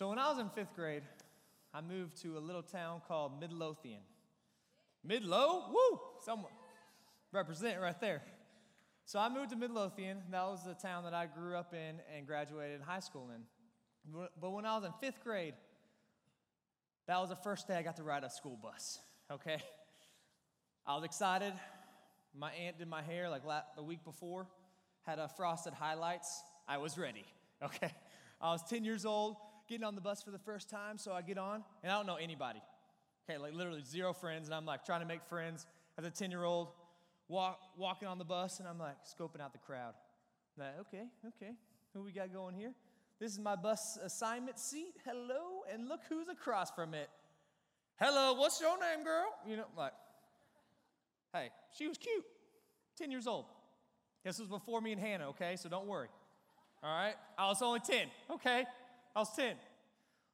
So when I was in fifth grade, I moved to a little town called Midlothian. Midlo? Woo! Someone represent right there. So I moved to Midlothian. That was the town that I grew up in and graduated high school in. But when I was in fifth grade, that was the first day I got to ride a school bus, okay? I was excited. My aunt did my hair like the week before, had a frosted highlights. I was ready, okay? I was 10 years old, getting on the bus for the first time, so I get on, and I don't know anybody. Okay, like literally zero friends, and I'm like trying to make friends as a 10 year old, walk, walking on the bus, and I'm like scoping out the crowd. I'm like, okay, okay, who we got going here? This is my bus assignment seat. Hello, and look who's across from it. Hello, what's your name, girl? You know, like, hey, she was cute, 10 years old. This was before me and Hannah, okay? So don't worry. All right? I was only 10, okay? I was 10.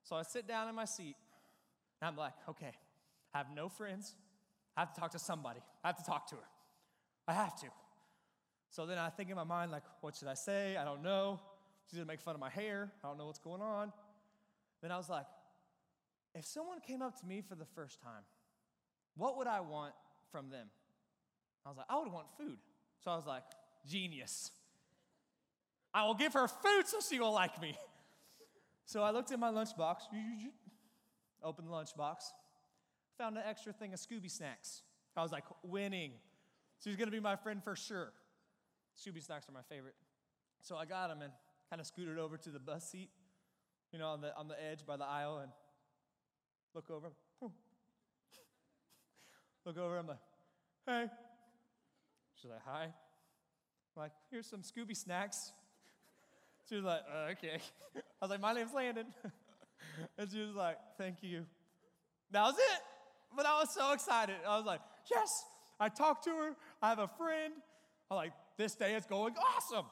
So I sit down in my seat, and I'm like, okay, I have no friends. I have to talk to somebody. I have to talk to her. I have to. So then I think in my mind, like, what should I say? I don't know. She's gonna make fun of my hair. I don't know what's going on. Then I was like, if someone came up to me for the first time, what would I want from them? I was like, I would want food. So I was like, genius. I will give her food so she will like me. So I looked in my lunchbox, opened the lunchbox, found an extra thing of Scooby snacks. I was like, winning. She's gonna be my friend for sure. Scooby snacks are my favorite. So I got them and kind of scooted over to the bus seat, you know, on the, on the edge by the aisle and look over. look over, I'm like, hey. She's like, hi. I'm like, here's some Scooby snacks. She was like, uh, okay. I was like, my name's Landon. and she was like, thank you. That was it. But I was so excited. I was like, yes, I talked to her. I have a friend. I'm like, this day is going awesome.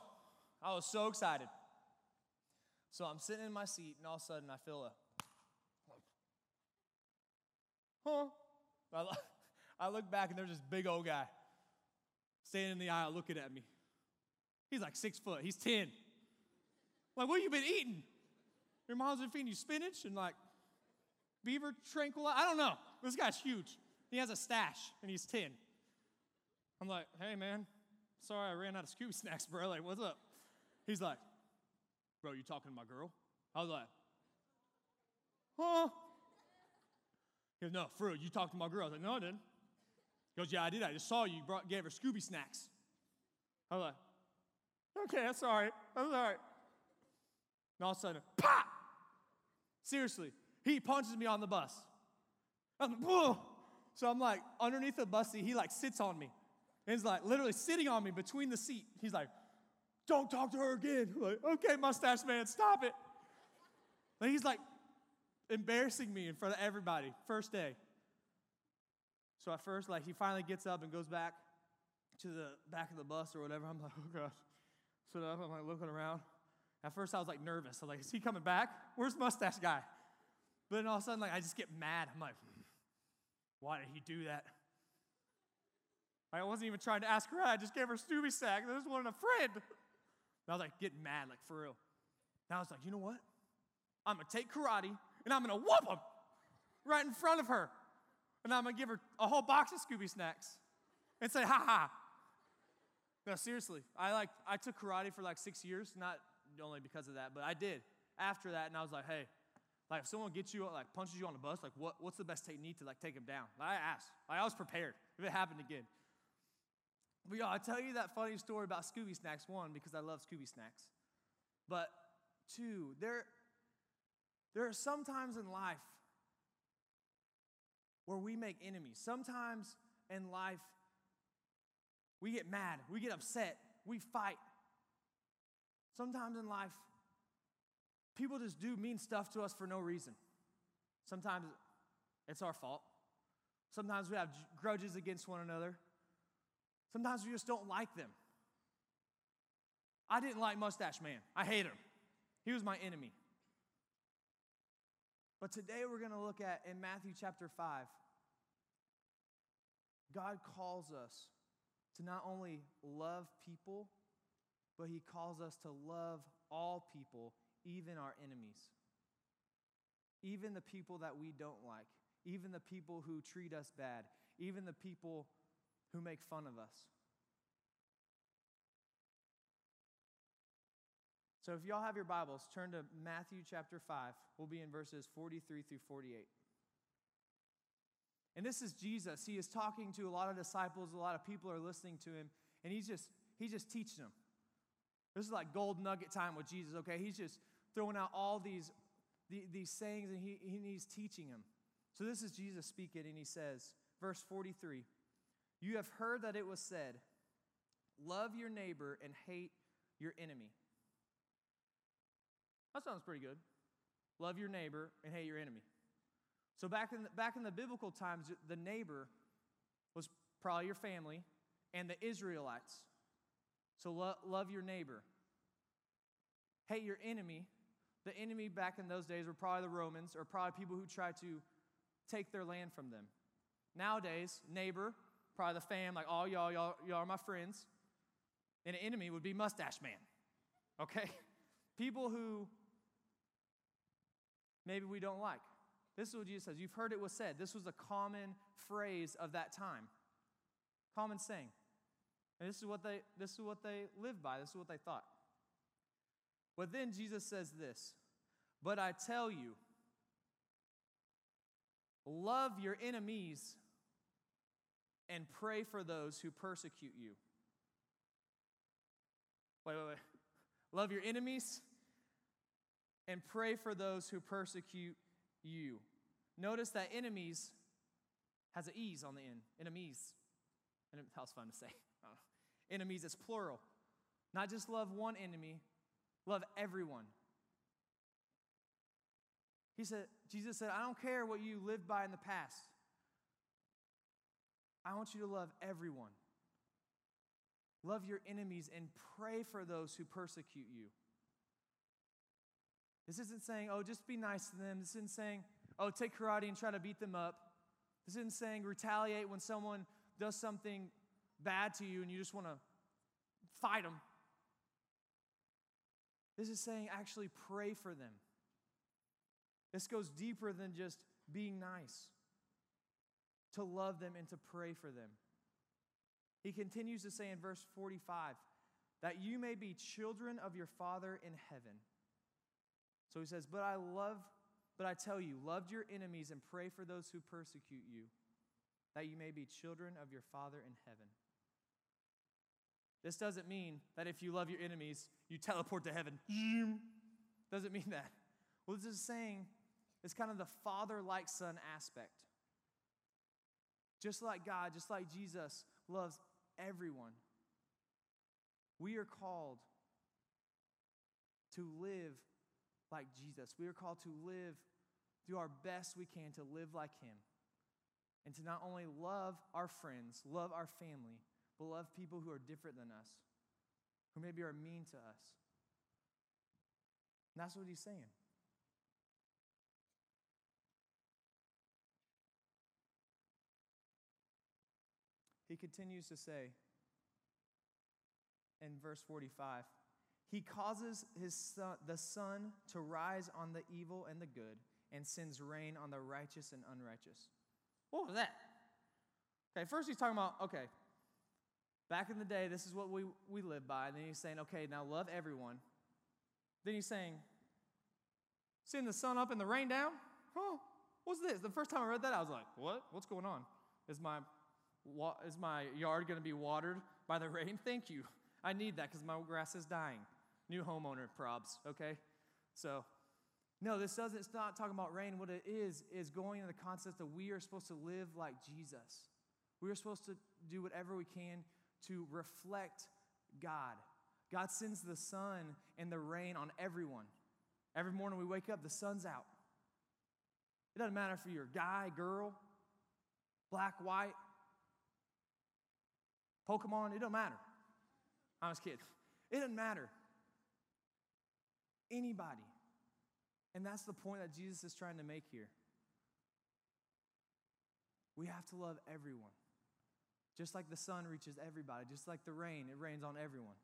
I was so excited. So I'm sitting in my seat, and all of a sudden I feel a, huh? I look back, and there's this big old guy standing in the aisle looking at me. He's like six foot, he's 10. Like, what have you been eating? Your mom's been feeding you spinach and like beaver tranquilizer? I don't know. This guy's huge. He has a stash and he's 10. I'm like, hey man, sorry I ran out of Scooby snacks, bro. Like, what's up? He's like, bro, you talking to my girl? I was like, huh? He goes, no, for real, you talked to my girl. I was like, no, I didn't. He goes, yeah, I did. I just saw you. gave her Scooby snacks. I was like, okay. That's all right. And all of a sudden, pop! Seriously, he punches me on the bus. I'm like! So I'm like underneath the bus seat, he like sits on me. And he's like literally sitting on me between the seat. He's like, don't talk to her again. I'm like, okay, mustache man, stop it. And he's like embarrassing me in front of everybody, first day. So at first, like he finally gets up and goes back to the back of the bus or whatever. I'm like, oh gosh. So I'm like looking around. At first, I was like nervous. I was like, is he coming back? Where's mustache guy? But then all of a sudden, like, I just get mad. I'm like, why did he do that? I wasn't even trying to ask her out. I just gave her a Scooby sack. I just wanted a friend. And I was like getting mad, like for real. And I was like, you know what? I'm gonna take karate and I'm gonna whoop him right in front of her. And I'm gonna give her a whole box of Scooby snacks and say, ha ha. No, seriously. I like I took karate for like six years, not only because of that, but I did after that, and I was like, hey, like if someone gets you, like punches you on the bus, like what, what's the best technique to like take him down? Like, I asked. Like, I was prepared if it happened again. But y'all, I tell you that funny story about Scooby Snacks, one, because I love Scooby Snacks. But two, there, there are some times in life where we make enemies. Sometimes in life, we get mad, we get upset, we fight. Sometimes in life, people just do mean stuff to us for no reason. Sometimes it's our fault. Sometimes we have grudges against one another. Sometimes we just don't like them. I didn't like Mustache Man. I hate him. He was my enemy. But today we're going to look at in Matthew chapter 5, God calls us to not only love people, but he calls us to love all people, even our enemies. even the people that we don't like, even the people who treat us bad, even the people who make fun of us. So if y'all have your Bibles, turn to Matthew chapter 5. We'll be in verses 43 through 48. And this is Jesus. He is talking to a lot of disciples, a lot of people are listening to him, and he's just he's just teaching them. This is like gold nugget time with Jesus, okay? He's just throwing out all these, these sayings and he, he's teaching them. So this is Jesus speaking, and he says, verse 43 You have heard that it was said, Love your neighbor and hate your enemy. That sounds pretty good. Love your neighbor and hate your enemy. So back in the, back in the biblical times, the neighbor was probably your family and the Israelites. So lo- love your neighbor. Hate your enemy. The enemy back in those days were probably the Romans or probably people who tried to take their land from them. Nowadays, neighbor, probably the fam, like all y'all, y'all, y'all are my friends. And an enemy would be mustache man. Okay? People who maybe we don't like. This is what Jesus says. You've heard it was said. This was a common phrase of that time. Common saying. And this is what they this is what they lived by. This is what they thought. But then Jesus says this, "But I tell you, love your enemies and pray for those who persecute you." Wait, wait, wait. Love your enemies and pray for those who persecute you. Notice that enemies has an ease on the end. Enemies. And that was fun to say. Enemies it's plural. Not just love one enemy, love everyone. He said, Jesus said, I don't care what you lived by in the past. I want you to love everyone. Love your enemies and pray for those who persecute you. This isn't saying, oh, just be nice to them. This isn't saying, oh, take karate and try to beat them up. This isn't saying retaliate when someone does something bad to you and you just want to fight them. This is saying actually pray for them. This goes deeper than just being nice, to love them and to pray for them. He continues to say in verse 45 that you may be children of your Father in heaven. So he says, But I love, but I tell you, love your enemies and pray for those who persecute you, that you may be children of your Father in heaven. This doesn't mean that if you love your enemies, you teleport to heaven. Doesn't mean that. What this is saying is kind of the father like son aspect. Just like God, just like Jesus loves everyone, we are called to live like Jesus. We are called to live, do our best we can to live like Him. And to not only love our friends, love our family, but love people who are different than us, who maybe are mean to us. And that's what He's saying. He continues to say in verse 45 he causes his son, the sun to rise on the evil and the good, and sends rain on the righteous and unrighteous. What was that? Okay, first he's talking about, okay, back in the day, this is what we, we live by. And then he's saying, okay, now love everyone. Then he's saying, send the sun up and the rain down? Huh? What's this? The first time I read that, I was like, what? What's going on? Is my, is my yard going to be watered by the rain? Thank you. I need that because my grass is dying. New homeowner probs, okay? So, no, this doesn't, it's not talking about rain. What it is, is going in the concept that we are supposed to live like Jesus. We are supposed to do whatever we can to reflect God. God sends the sun and the rain on everyone. Every morning we wake up, the sun's out. It doesn't matter if you're guy, girl, black, white, Pokemon, it don't matter. I was kidding. It doesn't matter anybody. And that's the point that Jesus is trying to make here. We have to love everyone. Just like the sun reaches everybody, just like the rain, it rains on everyone.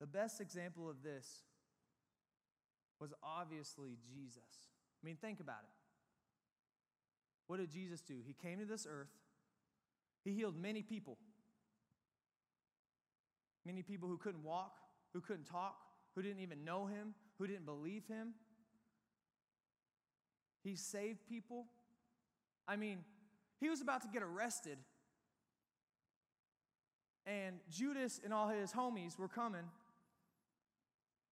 The best example of this was obviously Jesus. I mean, think about it. What did Jesus do? He came to this earth, he healed many people. Many people who couldn't walk, who couldn't talk, who didn't even know him, who didn't believe him. He saved people. I mean, he was about to get arrested, and Judas and all his homies were coming,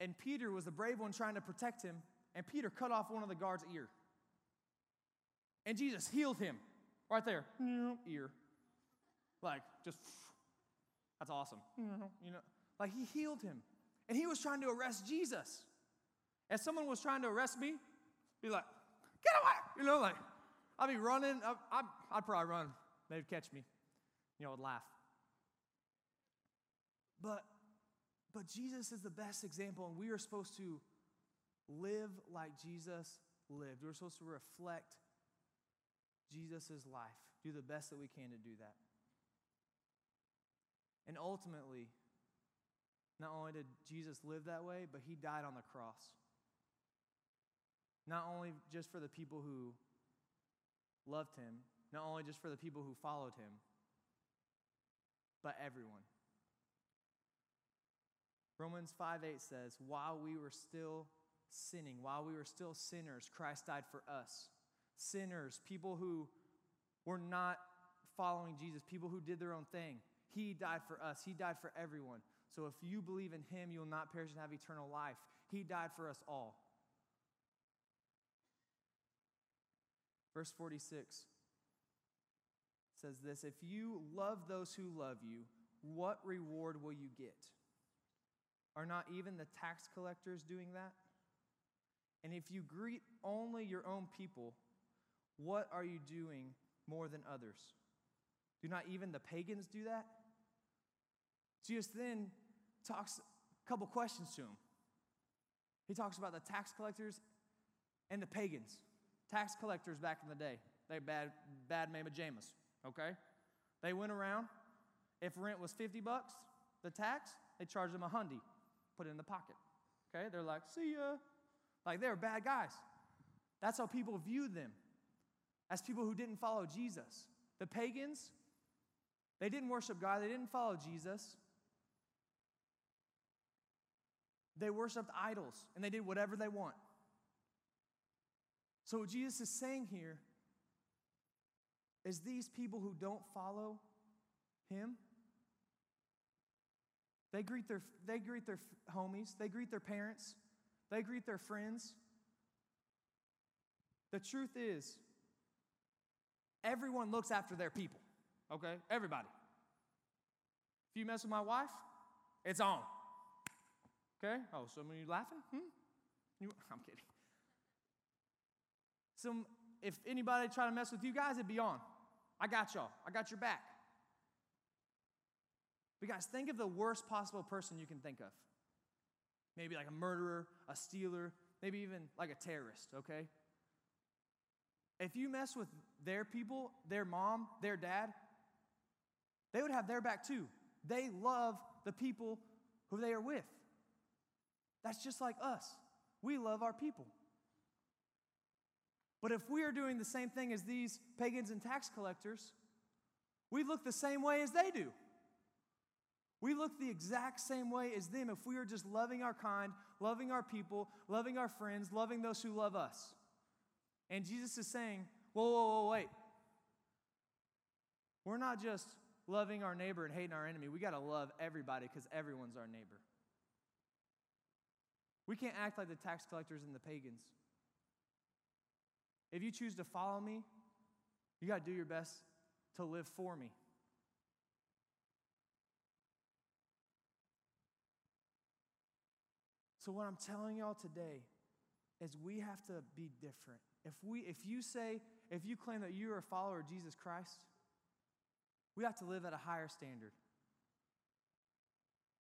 and Peter was the brave one trying to protect him, and Peter cut off one of the guard's ear. And Jesus healed him right there, ear. Like, just, that's awesome. You know, like he healed him. And he was trying to arrest Jesus. If someone was trying to arrest me, be like, get away! You know, like, I'd be running. I'd, I'd, probably run. They'd catch me. You know, I'd laugh. But, but Jesus is the best example, and we are supposed to live like Jesus lived. We're supposed to reflect Jesus' life, do the best that we can to do that. And ultimately, not only did Jesus live that way, but he died on the cross. Not only just for the people who loved him, not only just for the people who followed him, but everyone. Romans 5 8 says, While we were still sinning, while we were still sinners, Christ died for us. Sinners, people who were not following Jesus, people who did their own thing. He died for us, He died for everyone. So if you believe in Him, you will not perish and have eternal life. He died for us all. Verse 46 says this If you love those who love you, what reward will you get? Are not even the tax collectors doing that? And if you greet only your own people, what are you doing more than others? Do not even the pagans do that? Jesus then talks a couple questions to him. He talks about the tax collectors and the pagans. Tax collectors back in the day, they bad bad mama jamas, okay? They went around. If rent was 50 bucks, the tax, they charged them a hundy, put it in the pocket. Okay? They're like, see ya. Like they were bad guys. That's how people viewed them as people who didn't follow Jesus. The pagans, they didn't worship God, they didn't follow Jesus. They worshiped idols and they did whatever they want. So, what Jesus is saying here is these people who don't follow Him, they greet their, they greet their homies, they greet their parents, they greet their friends. The truth is, everyone looks after their people, okay? Everybody. If you mess with my wife, it's on. Okay? Oh, some of you laughing? Hmm? You, I'm kidding. Some, if anybody try to mess with you guys, it'd be on. I got y'all. I got your back. But guys, think of the worst possible person you can think of. Maybe like a murderer, a stealer, maybe even like a terrorist, okay? If you mess with their people, their mom, their dad, they would have their back too. They love the people who they are with. That's just like us. We love our people. But if we are doing the same thing as these pagans and tax collectors, we look the same way as they do. We look the exact same way as them if we are just loving our kind, loving our people, loving our friends, loving those who love us. And Jesus is saying, whoa, whoa, whoa, wait. We're not just loving our neighbor and hating our enemy. We got to love everybody because everyone's our neighbor. We can't act like the tax collectors and the pagans. If you choose to follow me, you got to do your best to live for me. So what I'm telling y'all today is we have to be different. If we if you say if you claim that you're a follower of Jesus Christ, we have to live at a higher standard.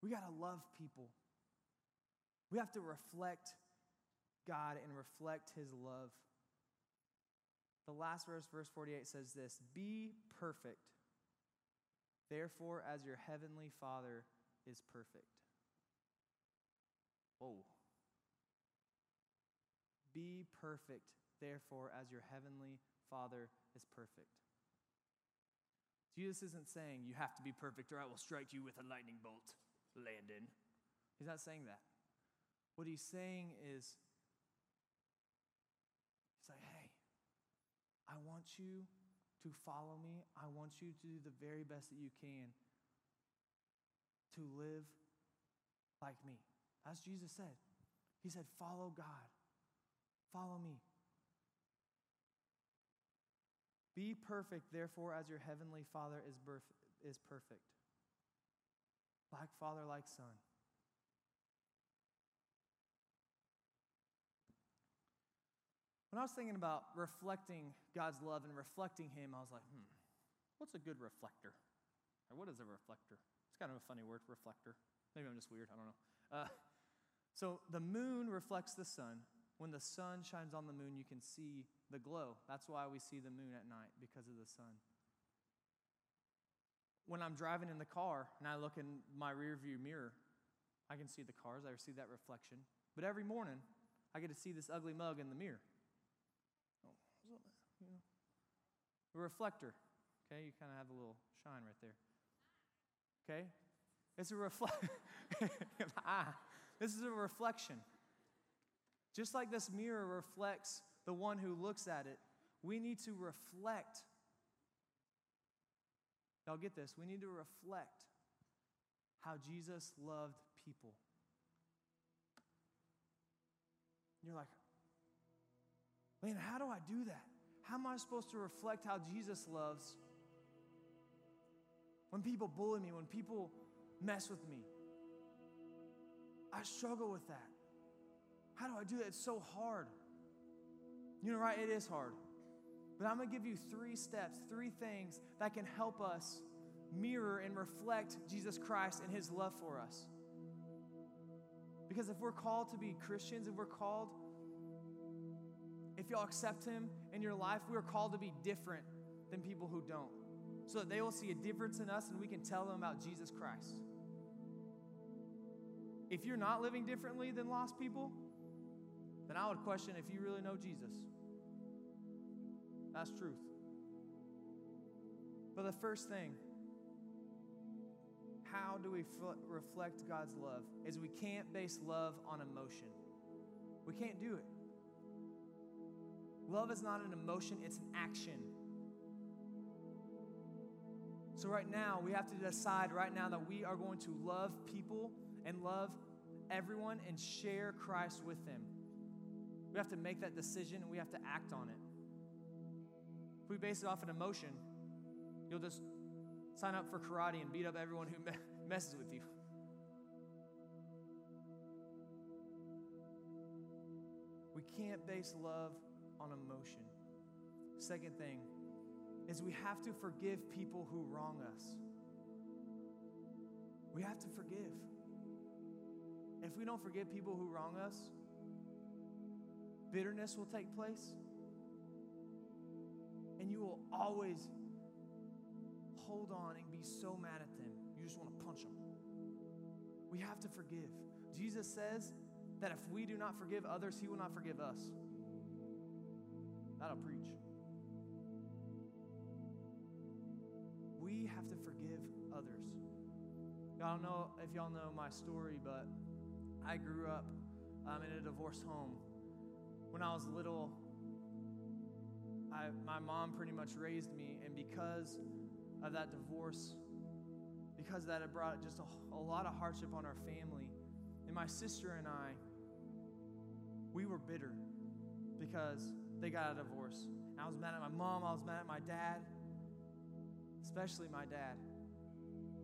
We got to love people. We have to reflect God and reflect his love. The last verse, verse 48, says this Be perfect, therefore, as your heavenly Father is perfect. Whoa. Be perfect, therefore, as your heavenly Father is perfect. Jesus isn't saying you have to be perfect or I will strike you with a lightning bolt, Landon. He's not saying that. What he's saying is, he's like, hey, I want you to follow me. I want you to do the very best that you can to live like me. As Jesus said. He said, follow God, follow me. Be perfect, therefore, as your heavenly Father is, berf- is perfect. Like Father, like Son. When I was thinking about reflecting God's love and reflecting Him, I was like, hmm, what's a good reflector? Or what is a reflector? It's kind of a funny word, reflector. Maybe I'm just weird, I don't know. Uh, so the moon reflects the sun. When the sun shines on the moon, you can see the glow. That's why we see the moon at night, because of the sun. When I'm driving in the car and I look in my rear view mirror, I can see the cars, I see that reflection. But every morning, I get to see this ugly mug in the mirror. You know, a reflector. Okay, you kind of have a little shine right there. Okay, it's a reflect. ah, this is a reflection. Just like this mirror reflects the one who looks at it, we need to reflect. Y'all get this? We need to reflect how Jesus loved people. You're like, man, how do I do that? How am I supposed to reflect how Jesus loves when people bully me, when people mess with me? I struggle with that. How do I do that? It's so hard. You know, right? It is hard. But I'm going to give you three steps, three things that can help us mirror and reflect Jesus Christ and his love for us. Because if we're called to be Christians, if we're called, if y'all accept him in your life, we're called to be different than people who don't. So that they will see a difference in us and we can tell them about Jesus Christ. If you're not living differently than lost people, then I would question if you really know Jesus. That's truth. But the first thing, how do we reflect God's love? Is we can't base love on emotion. We can't do it. Love is not an emotion, it's an action. So, right now, we have to decide right now that we are going to love people and love everyone and share Christ with them. We have to make that decision and we have to act on it. If we base it off an emotion, you'll just sign up for karate and beat up everyone who messes with you. We can't base love on emotion. Second thing is we have to forgive people who wrong us. We have to forgive. If we don't forgive people who wrong us, bitterness will take place. And you will always hold on and be so mad at them. You just want to punch them. We have to forgive. Jesus says that if we do not forgive others, he will not forgive us. That'll preach. We have to forgive others. I don't know if y'all know my story, but I grew up um, in a divorced home. When I was little, I, my mom pretty much raised me, and because of that divorce, because that, it brought just a, a lot of hardship on our family. And my sister and I, we were bitter because they got a divorce. And I was mad at my mom, I was mad at my dad, especially my dad.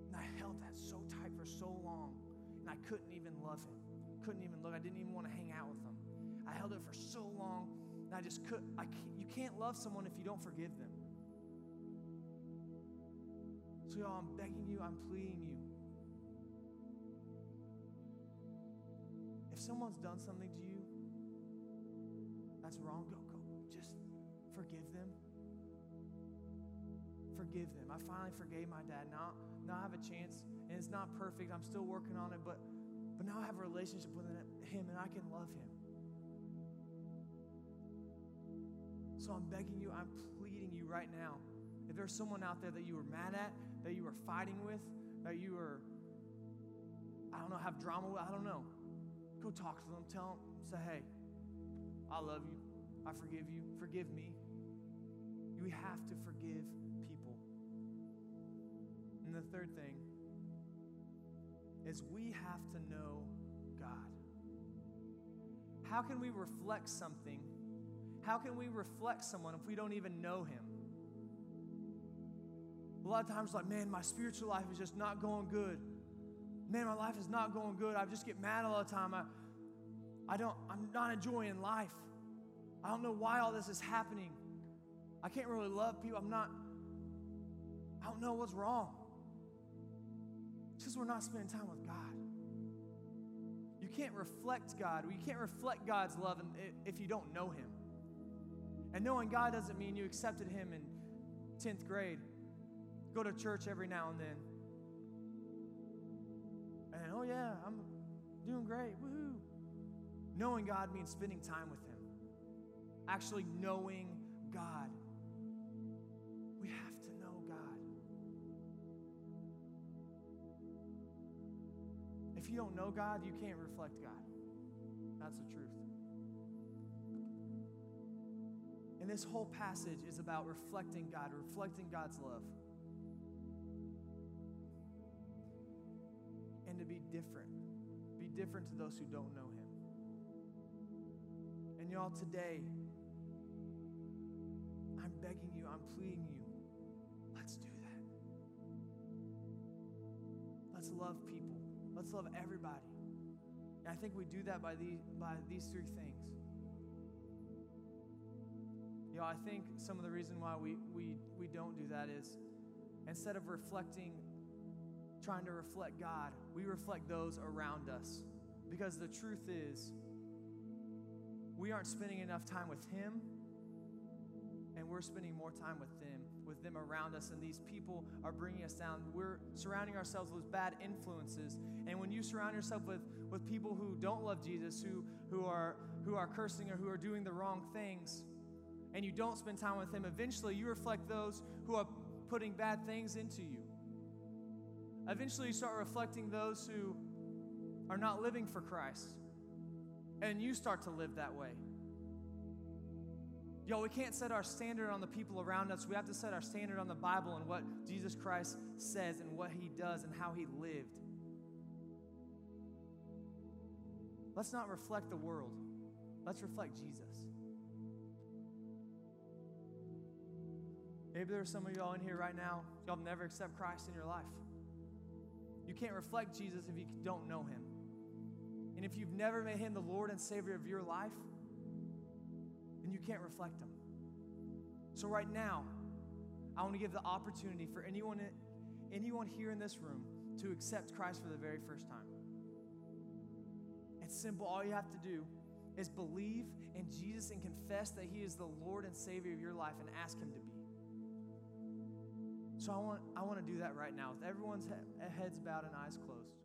And I held that so tight for so long, and I couldn't even love him couldn't even look. I didn't even want to hang out with him. I held it for so long, and I just could. I can't, you can't love someone if you don't forgive them. So, y'all, I'm begging you, I'm pleading you. If someone's done something to you that's wrong, go, go. Just forgive them. Forgive them. I finally forgave my dad. Now, now I have a chance, and it's not perfect. I'm still working on it, but but now I have a relationship with him and I can love him. So I'm begging you, I'm pleading you right now. If there's someone out there that you were mad at, that you were fighting with, that you were, I don't know, have drama with, I don't know, go talk to them. Tell them, say, hey, I love you. I forgive you. Forgive me. We have to forgive people. And the third thing is we have to know God. How can we reflect something? How can we reflect someone if we don't even know Him? A lot of times, like, man, my spiritual life is just not going good. Man, my life is not going good. I just get mad all the time. I, I don't, I'm not enjoying life. I don't know why all this is happening. I can't really love people. I'm not, I don't know what's wrong. It's because we're not spending time with God. You can't reflect God. You can't reflect God's love if you don't know Him. And knowing God doesn't mean you accepted Him in 10th grade go to church every now and then. And oh, yeah, I'm doing great. Woohoo. Knowing God means spending time with Him, actually knowing God. We have to know God. If you don't know God, you can't reflect God. That's the truth. And this whole passage is about reflecting God, reflecting God's love. and to be different. Be different to those who don't know Him. And y'all, today, I'm begging you, I'm pleading you, let's do that. Let's love people. Let's love everybody. And I think we do that by these, by these three things. You know, I think some of the reason why we, we, we don't do that is instead of reflecting trying to reflect God, we reflect those around us. Because the truth is, we aren't spending enough time with Him, and we're spending more time with them, with them around us, and these people are bringing us down. We're surrounding ourselves with bad influences, and when you surround yourself with, with people who don't love Jesus, who, who, are, who are cursing or who are doing the wrong things, and you don't spend time with Him, eventually you reflect those who are putting bad things into you. Eventually, you start reflecting those who are not living for Christ, and you start to live that way. Yo, we can't set our standard on the people around us. We have to set our standard on the Bible and what Jesus Christ says and what he does and how he lived. Let's not reflect the world, let's reflect Jesus. Maybe there's some of y'all in here right now, y'all never accept Christ in your life. You can't reflect Jesus if you don't know him. And if you've never made him the Lord and Savior of your life, then you can't reflect them. So, right now, I want to give the opportunity for anyone, anyone here in this room to accept Christ for the very first time. It's simple. All you have to do is believe in Jesus and confess that He is the Lord and Savior of your life and ask Him to be. So I want, I want to do that right now with everyone's heads bowed and eyes closed.